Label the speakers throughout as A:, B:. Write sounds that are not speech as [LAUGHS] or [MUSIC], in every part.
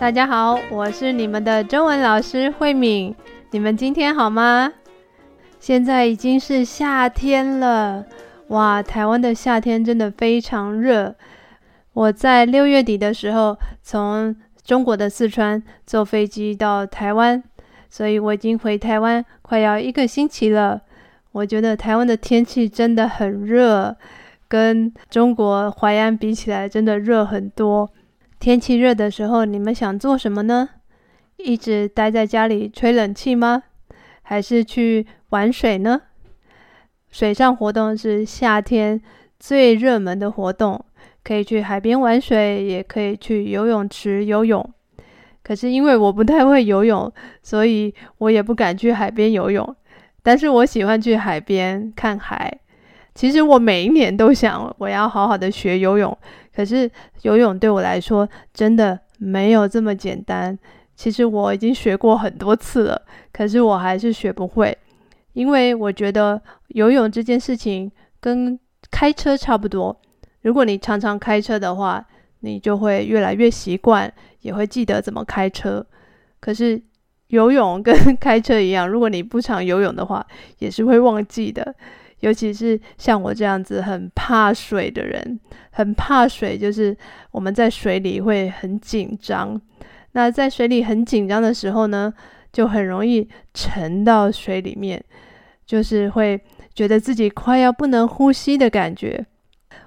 A: 大家好，我是你们的中文老师慧敏。你们今天好吗？现在已经是夏天了，哇！台湾的夏天真的非常热。我在六月底的时候从中国的四川坐飞机到台湾，所以我已经回台湾快要一个星期了。我觉得台湾的天气真的很热，跟中国淮安比起来，真的热很多。天气热的时候，你们想做什么呢？一直待在家里吹冷气吗？还是去玩水呢？水上活动是夏天最热门的活动，可以去海边玩水，也可以去游泳池游泳。可是因为我不太会游泳，所以我也不敢去海边游泳。但是我喜欢去海边看海。其实我每一年都想我要好好的学游泳。可是游泳对我来说真的没有这么简单。其实我已经学过很多次了，可是我还是学不会。因为我觉得游泳这件事情跟开车差不多。如果你常常开车的话，你就会越来越习惯，也会记得怎么开车。可是游泳跟开车一样，如果你不常游泳的话，也是会忘记的。尤其是像我这样子很怕水的人，很怕水，就是我们在水里会很紧张。那在水里很紧张的时候呢，就很容易沉到水里面，就是会觉得自己快要不能呼吸的感觉。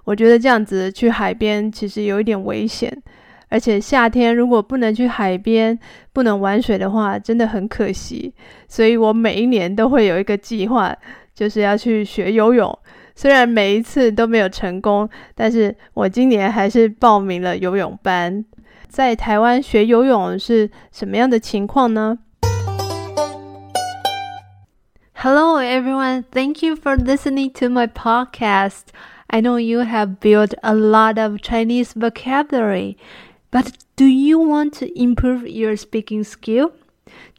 A: 我觉得这样子去海边其实有一点危险，而且夏天如果不能去海边，不能玩水的话，真的很可惜。所以我每一年都会有一个计划。就是要去学游泳，虽然每一次都没有成功，但是我今年还是报名了游泳班。在台湾学游泳是什么样的情况呢？Hello everyone, thank you for listening to my podcast. I know you have built a lot of Chinese vocabulary, but do you want to improve your speaking skill?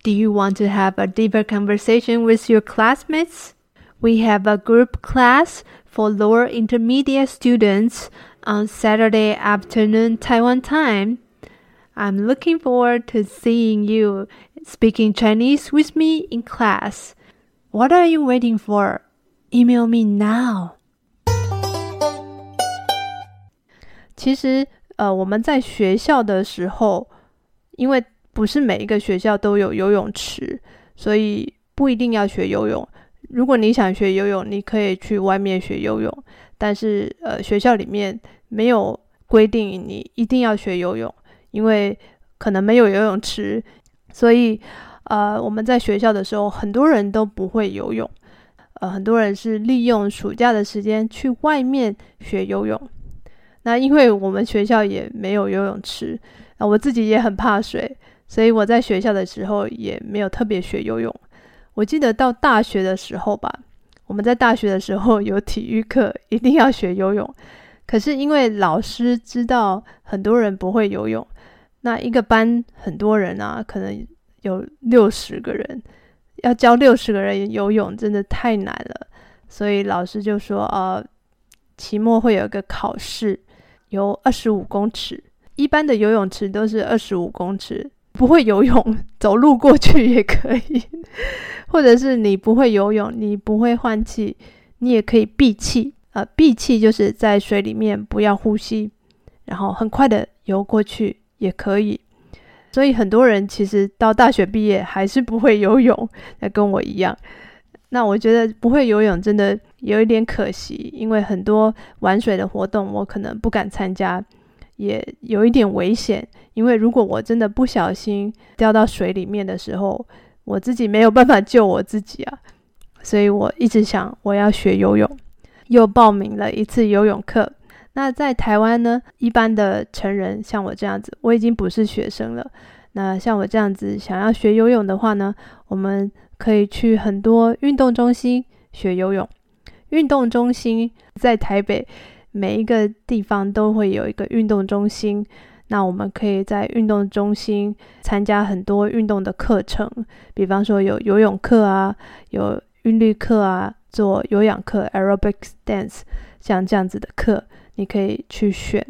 A: Do you want to have a deeper conversation with your classmates? We have a group class for lower intermediate students on Saturday afternoon Taiwan time. I'm looking forward to seeing you speaking Chinese with me in class. What are you waiting for? Email me now. 其实，呃，我们在学校的时候，因为不是每一个学校都有游泳池，所以不一定要学游泳。 如果你想学游泳，你可以去外面学游泳，但是呃，学校里面没有规定你一定要学游泳，因为可能没有游泳池，所以呃，我们在学校的时候，很多人都不会游泳，呃，很多人是利用暑假的时间去外面学游泳。那因为我们学校也没有游泳池，啊，我自己也很怕水，所以我在学校的时候也没有特别学游泳。我记得到大学的时候吧，我们在大学的时候有体育课，一定要学游泳。可是因为老师知道很多人不会游泳，那一个班很多人啊，可能有六十个人，要教六十个人游泳真的太难了。所以老师就说，呃，期末会有一个考试，游二十五公尺，一般的游泳池都是二十五公尺。不会游泳，走路过去也可以；[LAUGHS] 或者是你不会游泳，你不会换气，你也可以闭气。呃，闭气就是在水里面不要呼吸，然后很快的游过去也可以。所以很多人其实到大学毕业还是不会游泳，那跟我一样。那我觉得不会游泳真的有一点可惜，因为很多玩水的活动我可能不敢参加。也有一点危险，因为如果我真的不小心掉到水里面的时候，我自己没有办法救我自己啊。所以我一直想我要学游泳，又报名了一次游泳课。那在台湾呢，一般的成人像我这样子，我已经不是学生了。那像我这样子想要学游泳的话呢，我们可以去很多运动中心学游泳。运动中心在台北。每一个地方都会有一个运动中心，那我们可以在运动中心参加很多运动的课程，比方说有游泳课啊，有韵律课啊，做有氧课 （aerobics dance） 像这样子的课，你可以去选。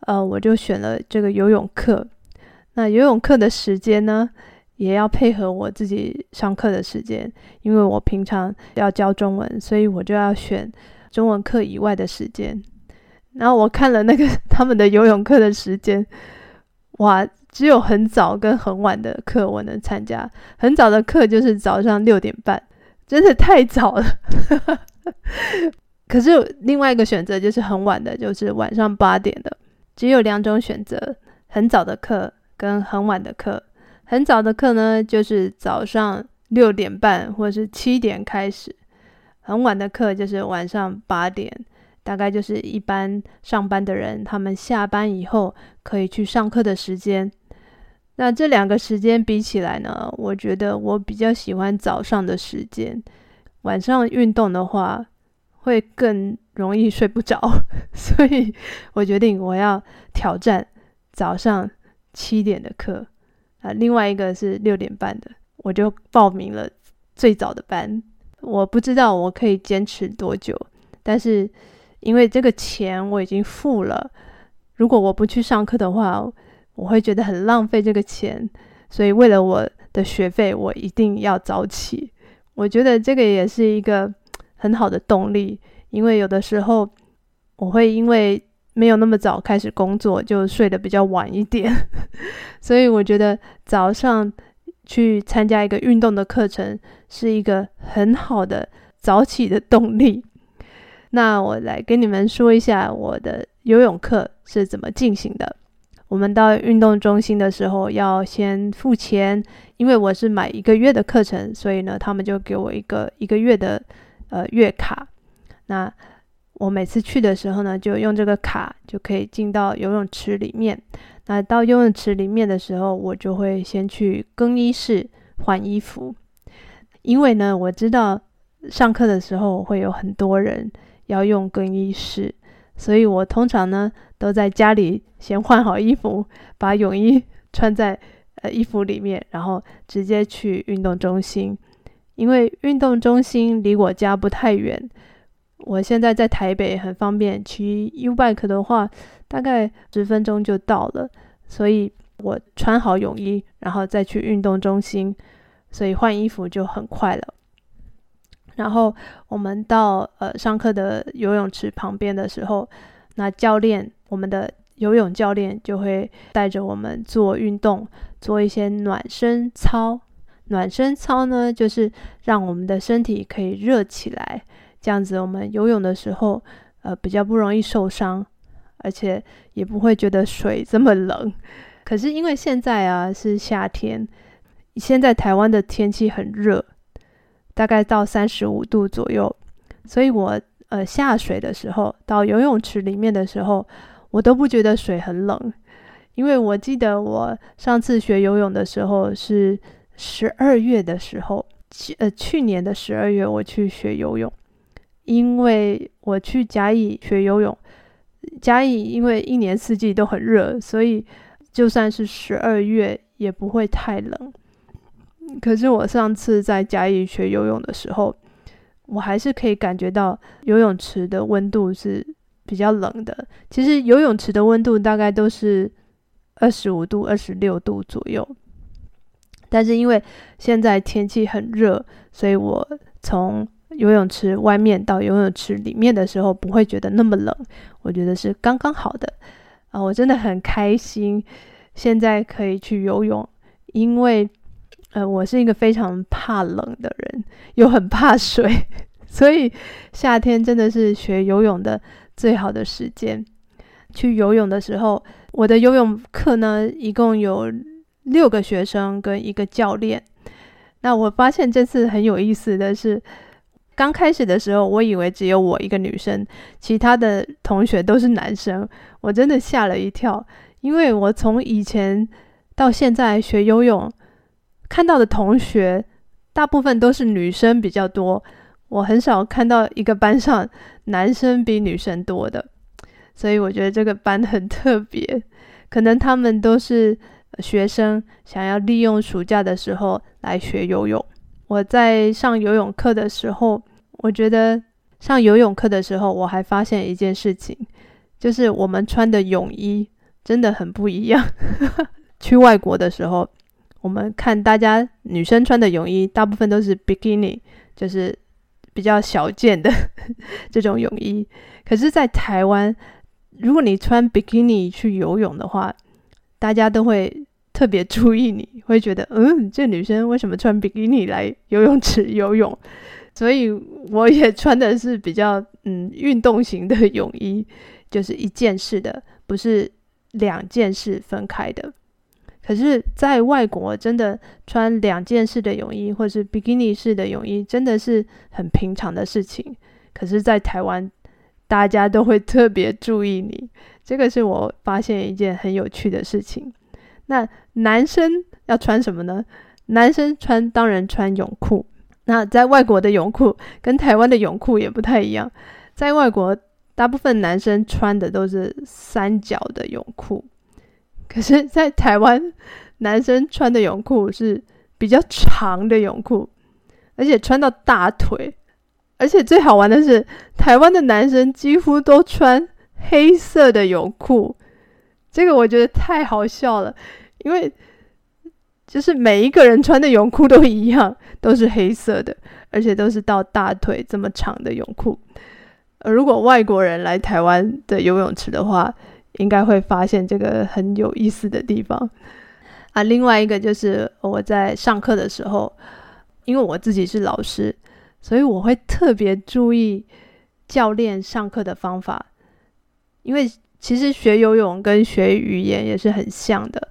A: 呃，我就选了这个游泳课。那游泳课的时间呢，也要配合我自己上课的时间，因为我平常要教中文，所以我就要选中文课以外的时间。然后我看了那个 [LAUGHS] 他们的游泳课的时间，哇，只有很早跟很晚的课我能参加。很早的课就是早上六点半，真的太早了。[LAUGHS] 可是另外一个选择就是很晚的，就是晚上八点的。只有两种选择：很早的课跟很晚的课。很早的课呢，就是早上六点半或者是七点开始；很晚的课就是晚上八点，大概就是一般上班的人他们下班以后可以去上课的时间。那这两个时间比起来呢，我觉得我比较喜欢早上的时间。晚上运动的话，会更容易睡不着，[LAUGHS] 所以我决定我要挑战早上七点的课。啊，另外一个是六点半的，我就报名了最早的班。我不知道我可以坚持多久，但是因为这个钱我已经付了，如果我不去上课的话，我会觉得很浪费这个钱。所以为了我的学费，我一定要早起。我觉得这个也是一个很好的动力，因为有的时候我会因为没有那么早开始工作，就睡得比较晚一点，[LAUGHS] 所以我觉得早上去参加一个运动的课程是一个很好的早起的动力。那我来跟你们说一下我的游泳课是怎么进行的。我们到运动中心的时候要先付钱，因为我是买一个月的课程，所以呢，他们就给我一个一个月的呃月卡。那我每次去的时候呢，就用这个卡就可以进到游泳池里面。那到游泳池里面的时候，我就会先去更衣室换衣服，因为呢，我知道上课的时候会有很多人要用更衣室，所以我通常呢都在家里先换好衣服，把泳衣穿在呃衣服里面，然后直接去运动中心，因为运动中心离我家不太远。我现在在台北很方便，骑 U-Bike 的话，大概十分钟就到了。所以我穿好泳衣，然后再去运动中心，所以换衣服就很快了。然后我们到呃上课的游泳池旁边的时候，那教练，我们的游泳教练就会带着我们做运动，做一些暖身操。暖身操呢，就是让我们的身体可以热起来。这样子，我们游泳的时候，呃，比较不容易受伤，而且也不会觉得水这么冷。可是因为现在啊是夏天，现在台湾的天气很热，大概到三十五度左右，所以我呃下水的时候，到游泳池里面的时候，我都不觉得水很冷，因为我记得我上次学游泳的时候是十二月的时候，去呃去年的十二月我去学游泳。因为我去甲乙学游泳，甲乙因为一年四季都很热，所以就算是十二月也不会太冷。可是我上次在嘉义学游泳的时候，我还是可以感觉到游泳池的温度是比较冷的。其实游泳池的温度大概都是二十五度、二十六度左右，但是因为现在天气很热，所以我从游泳池外面到游泳池里面的时候，不会觉得那么冷，我觉得是刚刚好的啊！我真的很开心，现在可以去游泳，因为呃，我是一个非常怕冷的人，又很怕水，[LAUGHS] 所以夏天真的是学游泳的最好的时间。去游泳的时候，我的游泳课呢，一共有六个学生跟一个教练。那我发现这次很有意思的是，刚开始的时候，我以为只有我一个女生，其他的同学都是男生，我真的吓了一跳。因为我从以前到现在学游泳，看到的同学大部分都是女生比较多，我很少看到一个班上男生比女生多的，[LAUGHS] 所以我觉得这个班很特别，可能他们都是学生，想要利用暑假的时候来学游泳。我在上游泳课的时候，我觉得上游泳课的时候，我还发现一件事情，就是我们穿的泳衣真的很不一样。[LAUGHS] 去外国的时候，我们看大家女生穿的泳衣，大部分都是 bikini，就是比较小件的 [LAUGHS] 这种泳衣。可是，在台湾，如果你穿 bikini 去游泳的话，大家都会特别注意你，会觉得，嗯，这女生为什么穿 bikini 来游泳池游泳？所以我也穿的是比较嗯运动型的泳衣，就是一件式的，不是两件式分开的。可是，在外国真的穿两件式的泳衣或是比基尼式的泳衣，真的是很平常的事情。可是，在台湾，大家都会特别注意你，这个是我发现一件很有趣的事情。那男生要穿什么呢？男生穿当然穿泳裤。那在外国的泳裤跟台湾的泳裤也不太一样，在外国大部分男生穿的都是三角的泳裤。可是，在台湾，男生穿的泳裤是比较长的泳裤，而且穿到大腿。而且最好玩的是，台湾的男生几乎都穿黑色的泳裤，这个我觉得太好笑了，因为就是每一个人穿的泳裤都一样，都是黑色的，而且都是到大腿这么长的泳裤。如果外国人来台湾的游泳池的话，应该会发现这个很有意思的地方啊。另外一个就是我在上课的时候，因为我自己是老师，所以我会特别注意教练上课的方法。因为其实学游泳跟学语言也是很像的，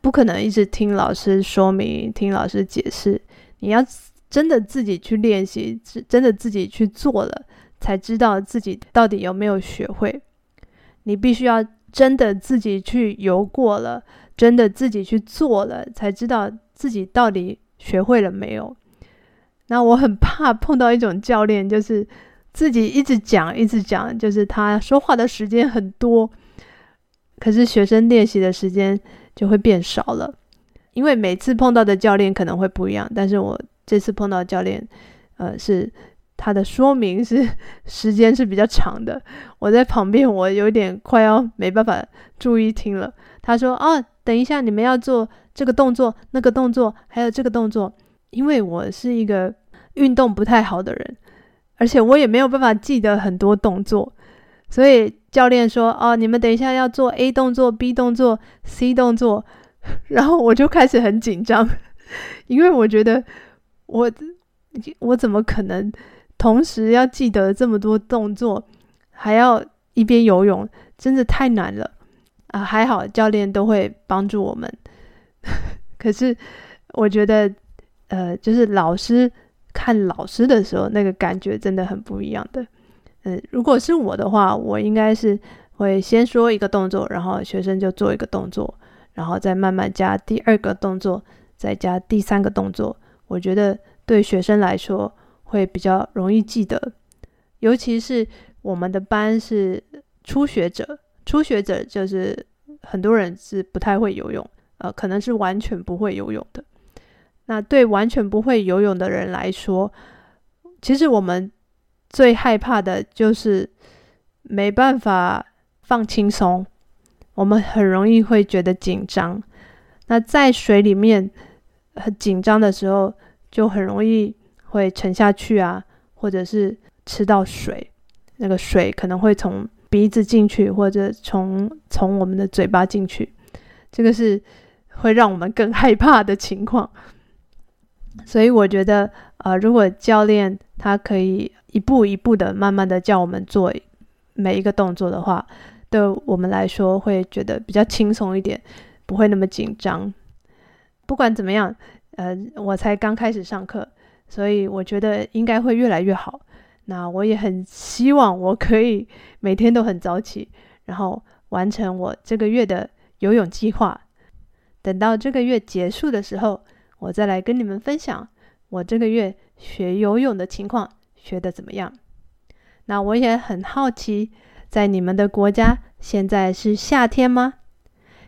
A: 不可能一直听老师说明、听老师解释。你要真的自己去练习，真的自己去做了，才知道自己到底有没有学会。你必须要真的自己去游过了，真的自己去做了，才知道自己到底学会了没有。那我很怕碰到一种教练，就是自己一直讲，一直讲，就是他说话的时间很多，可是学生练习的时间就会变少了。因为每次碰到的教练可能会不一样，但是我这次碰到教练，呃，是。他的说明是 [LAUGHS] 时间是比较长的，我在旁边，我有点快要没办法注意听了。他说：“哦，等一下，你们要做这个动作、那个动作，还有这个动作。”因为我是一个运动不太好的人，而且我也没有办法记得很多动作，所以教练说：“哦，你们等一下要做 A 动作、B 动作、C 动作。[LAUGHS] ”然后我就开始很紧张，因为我觉得我我怎么可能？同时要记得这么多动作，还要一边游泳，真的太难了啊！还好教练都会帮助我们。[LAUGHS] 可是我觉得，呃，就是老师看老师的时候，那个感觉真的很不一样的。嗯，如果是我的话，我应该是会先说一个动作，然后学生就做一个动作，然后再慢慢加第二个动作，再加第三个动作。我觉得对学生来说，会比较容易记得，尤其是我们的班是初学者，初学者就是很多人是不太会游泳，呃，可能是完全不会游泳的。那对完全不会游泳的人来说，其实我们最害怕的就是没办法放轻松，我们很容易会觉得紧张。那在水里面很紧张的时候，就很容易。会沉下去啊，或者是吃到水，那个水可能会从鼻子进去，或者从从我们的嘴巴进去，这个是会让我们更害怕的情况。所以我觉得，呃，如果教练他可以一步一步的、慢慢的教我们做每一个动作的话，对我们来说会觉得比较轻松一点，不会那么紧张。不管怎么样，呃，我才刚开始上课。所以我觉得应该会越来越好。那我也很希望我可以每天都很早起，然后完成我这个月的游泳计划。等到这个月结束的时候，我再来跟你们分享我这个月学游泳的情况，学得怎么样。那我也很好奇，在你们的国家现在是夏天吗？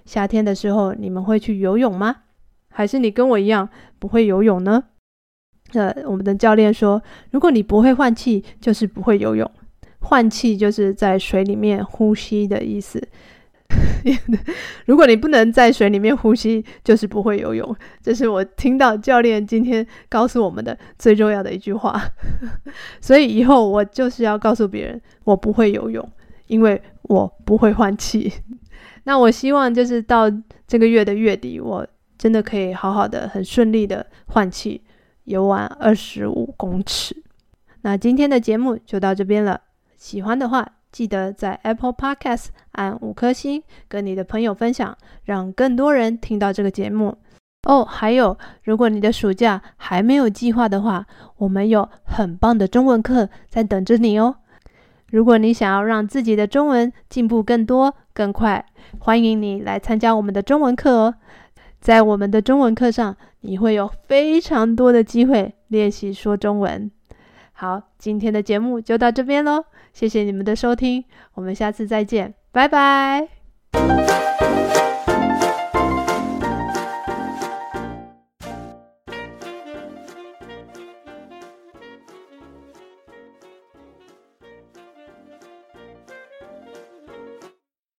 A: 夏天的时候你们会去游泳吗？还是你跟我一样不会游泳呢？呃，我们的教练说，如果你不会换气，就是不会游泳。换气就是在水里面呼吸的意思。[LAUGHS] 如果你不能在水里面呼吸，就是不会游泳。这是我听到教练今天告诉我们的最重要的一句话。[LAUGHS] 所以以后我就是要告诉别人，我不会游泳，因为我不会换气。那我希望就是到这个月的月底，我真的可以好好的、很顺利的换气，游完二十五公尺。那今天的节目就到这边了。喜欢的话，记得在 Apple Podcast 按五颗星，跟你的朋友分享，让更多人听到这个节目哦。还有，如果你的暑假还没有计划的话，我们有很棒的中文课在等着你哦。如果你想要让自己的中文进步更多、更快，欢迎你来参加我们的中文课哦。在我们的中文课上，你会有非常多的机会练习说中文。好，今天的节目就到这边喽，谢谢你们的收听，我们下次再见，拜拜。